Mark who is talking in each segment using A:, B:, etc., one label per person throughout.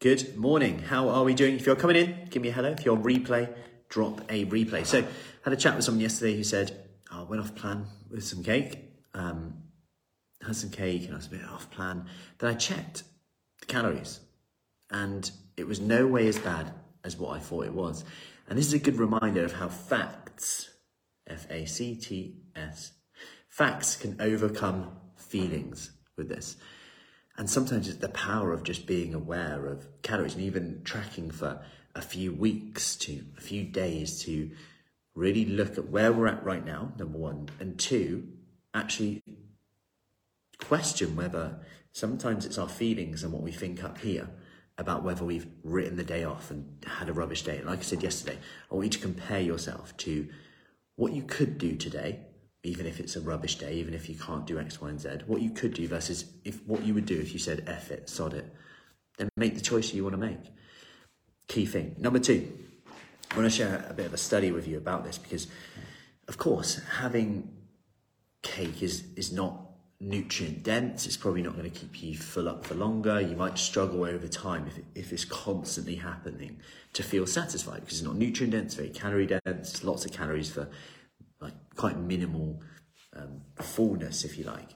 A: Good morning. How are we doing? If you're coming in, give me a hello. If you're on replay, drop a replay. So, I had a chat with someone yesterday who said, oh, I went off plan with some cake, um, had some cake, and I was a bit off plan. Then I checked the calories, and it was no way as bad as what I thought it was. And this is a good reminder of how facts, F A C T S, facts can overcome feelings with this. And sometimes it's the power of just being aware of calories and even tracking for a few weeks to a few days to really look at where we're at right now, number one, and two, actually question whether sometimes it's our feelings and what we think up here about whether we've written the day off and had a rubbish day. And like I said yesterday, I want you to compare yourself to what you could do today even if it's a rubbish day, even if you can't do X, Y, and Z, what you could do versus if what you would do if you said F it, sod it, then make the choice you want to make. Key thing. Number two, I want to share a bit of a study with you about this because, of course, having cake is is not nutrient dense. It's probably not going to keep you full up for longer. You might struggle over time if, if it's constantly happening to feel satisfied because it's not nutrient dense, very calorie dense, lots of calories for quite minimal um, fullness, if you like.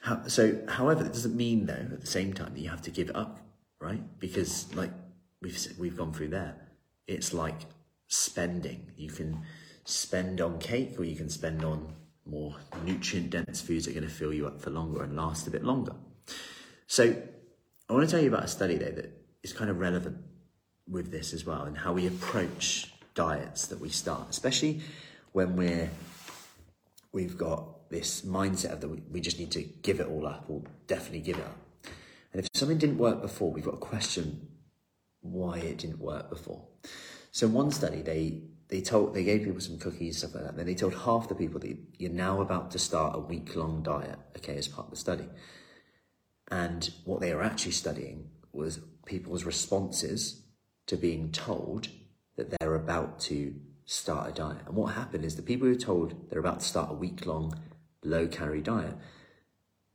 A: How, so, however, it doesn't mean though at the same time that you have to give it up, right? Because like we've we've gone through there, it's like spending. You can spend on cake, or you can spend on more nutrient dense foods that are going to fill you up for longer and last a bit longer. So, I want to tell you about a study though that is kind of relevant with this as well, and how we approach diets that we start, especially when we're we've got this mindset of that we, just need to give it all up or definitely give it up. And if something didn't work before, we've got to question why it didn't work before. So in one study, they they told they gave people some cookies stuff like that. Then they told half the people that you're now about to start a week long diet, okay, as part of the study. And what they were actually studying was people's responses to being told that they're about to start a diet. And what happened is the people who were told they're about to start a week long low calorie diet,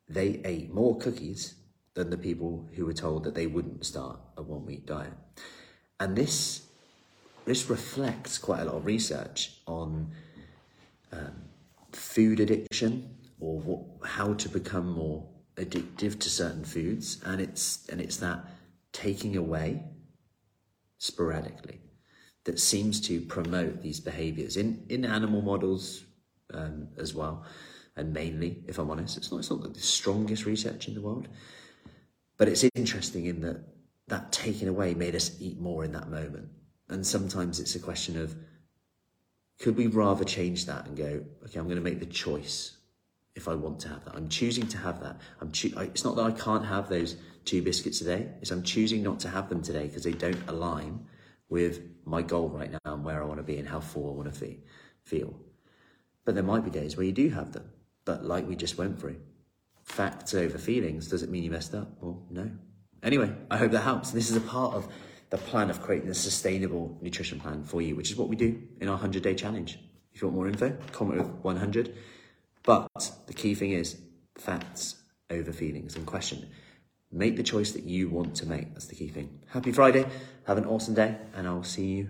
A: they ate more cookies than the people who were told that they wouldn't start a one week diet. And this this reflects quite a lot of research on um, food addiction or what, how to become more addictive to certain foods, and it's and it's that taking away sporadically that seems to promote these behaviors in, in animal models um, as well. And mainly, if I'm honest, it's not, it's not the strongest research in the world, but it's interesting in that that taking away made us eat more in that moment. And sometimes it's a question of could we rather change that and go, okay, I'm going to make the choice if I want to have that. I'm choosing to have that. I'm cho- I, it's not that I can't have those two biscuits today. It's I'm choosing not to have them today because they don't align with my goal right now and where I want to be and how full I want to feel. But there might be days where you do have them. But like we just went through, facts over feelings, does it mean you messed up? Well, no. Anyway, I hope that helps. This is a part of the plan of creating a sustainable nutrition plan for you, which is what we do in our 100 day challenge. If you want more info, comment with 100. But the key thing is facts over feelings and question. Make the choice that you want to make. That's the key thing. Happy Friday. Have an awesome day, and I'll see you